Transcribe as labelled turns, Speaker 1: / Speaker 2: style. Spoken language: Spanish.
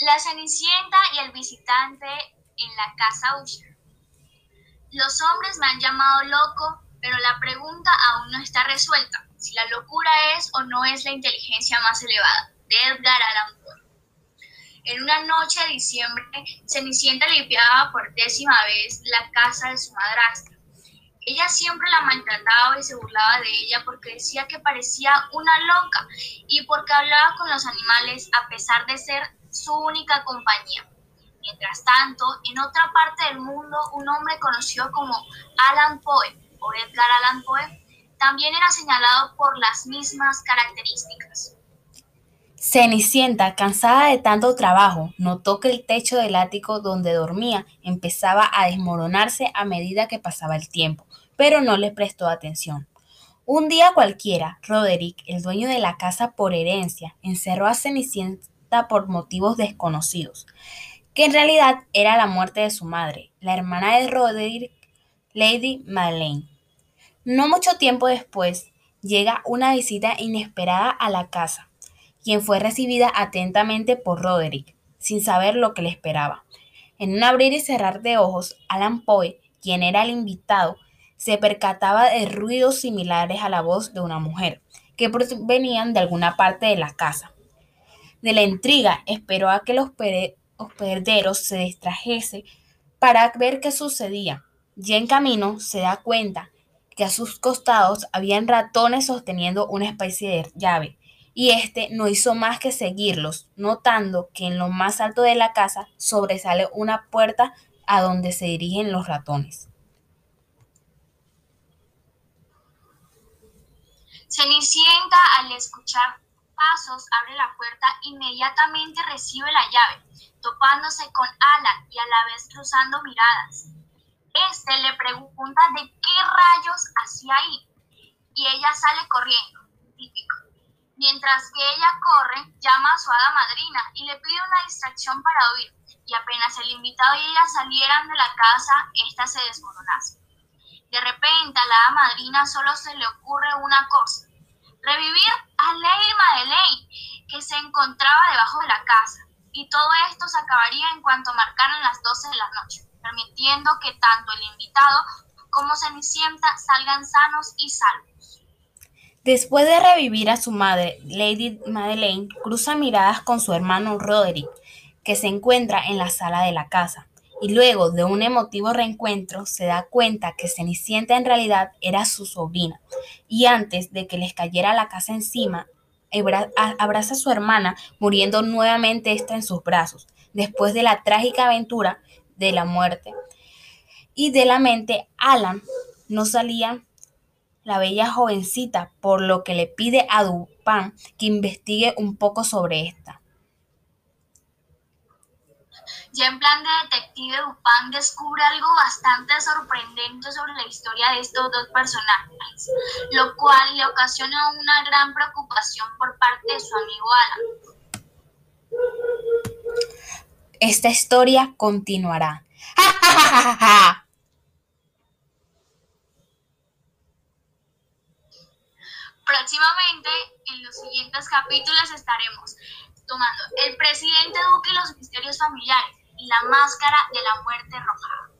Speaker 1: La Cenicienta y el visitante en la casa Usher. Los hombres me han llamado loco, pero la pregunta aún no está resuelta, si la locura es o no es la inteligencia más elevada, de Edgar Allan Poe. En una noche de diciembre, Cenicienta limpiaba por décima vez la casa de su madrastra. Ella siempre la maltrataba y se burlaba de ella porque decía que parecía una loca y porque hablaba con los animales a pesar de ser su única compañía. Mientras tanto, en otra parte del mundo, un hombre conocido como Alan Poe o Edgar Allan Poe también era señalado por las mismas características.
Speaker 2: Cenicienta, cansada de tanto trabajo, notó que el techo del ático donde dormía empezaba a desmoronarse a medida que pasaba el tiempo, pero no le prestó atención. Un día cualquiera, Roderick, el dueño de la casa por herencia, encerró a Cenicienta por motivos desconocidos, que en realidad era la muerte de su madre, la hermana de Roderick, Lady Madeleine. No mucho tiempo después, llega una visita inesperada a la casa, quien fue recibida atentamente por Roderick, sin saber lo que le esperaba. En un abrir y cerrar de ojos, Alan Poe, quien era el invitado, se percataba de ruidos similares a la voz de una mujer, que venían de alguna parte de la casa de la intriga, esperó a que los hospederos se distrajese para ver qué sucedía. Ya en camino se da cuenta que a sus costados habían ratones sosteniendo una especie de llave, y éste no hizo más que seguirlos, notando que en lo más alto de la casa sobresale una puerta a donde se dirigen los ratones.
Speaker 1: Cenicienta, al escuchar pasos abre la puerta, inmediatamente recibe la llave, topándose con Alan y a la vez cruzando miradas. Este le pregunta de qué rayos hacía ahí y ella sale corriendo, típico. Mientras que ella corre, llama a su hada madrina y le pide una distracción para huir, y apenas el invitado y ella salieran de la casa, ésta se desmoronase. De repente a la hada madrina solo se le ocurre una cosa, revivir a Lady Madeleine, que se encontraba debajo de la casa. Y todo esto se acabaría en cuanto marcaran las 12 de la noche, permitiendo que tanto el invitado como Cenicienta salgan sanos y salvos.
Speaker 2: Después de revivir a su madre, Lady Madeleine cruza miradas con su hermano Roderick, que se encuentra en la sala de la casa y luego de un emotivo reencuentro se da cuenta que Cenicienta en realidad era su sobrina y antes de que les cayera la casa encima, abraza a su hermana muriendo nuevamente esta en sus brazos, después de la trágica aventura de la muerte. Y de la mente, Alan no salía la bella jovencita, por lo que le pide a Dupin que investigue un poco sobre esta.
Speaker 1: Ya en plan de detective, Dupin descubre algo bastante sorprendente sobre la historia de estos dos personajes, lo cual le ocasiona una gran preocupación por parte de su amigo Alan.
Speaker 2: Esta historia continuará.
Speaker 1: Próximamente, en los siguientes capítulos estaremos tomando El presidente Duque y los misterios familiares y la máscara de la muerte roja.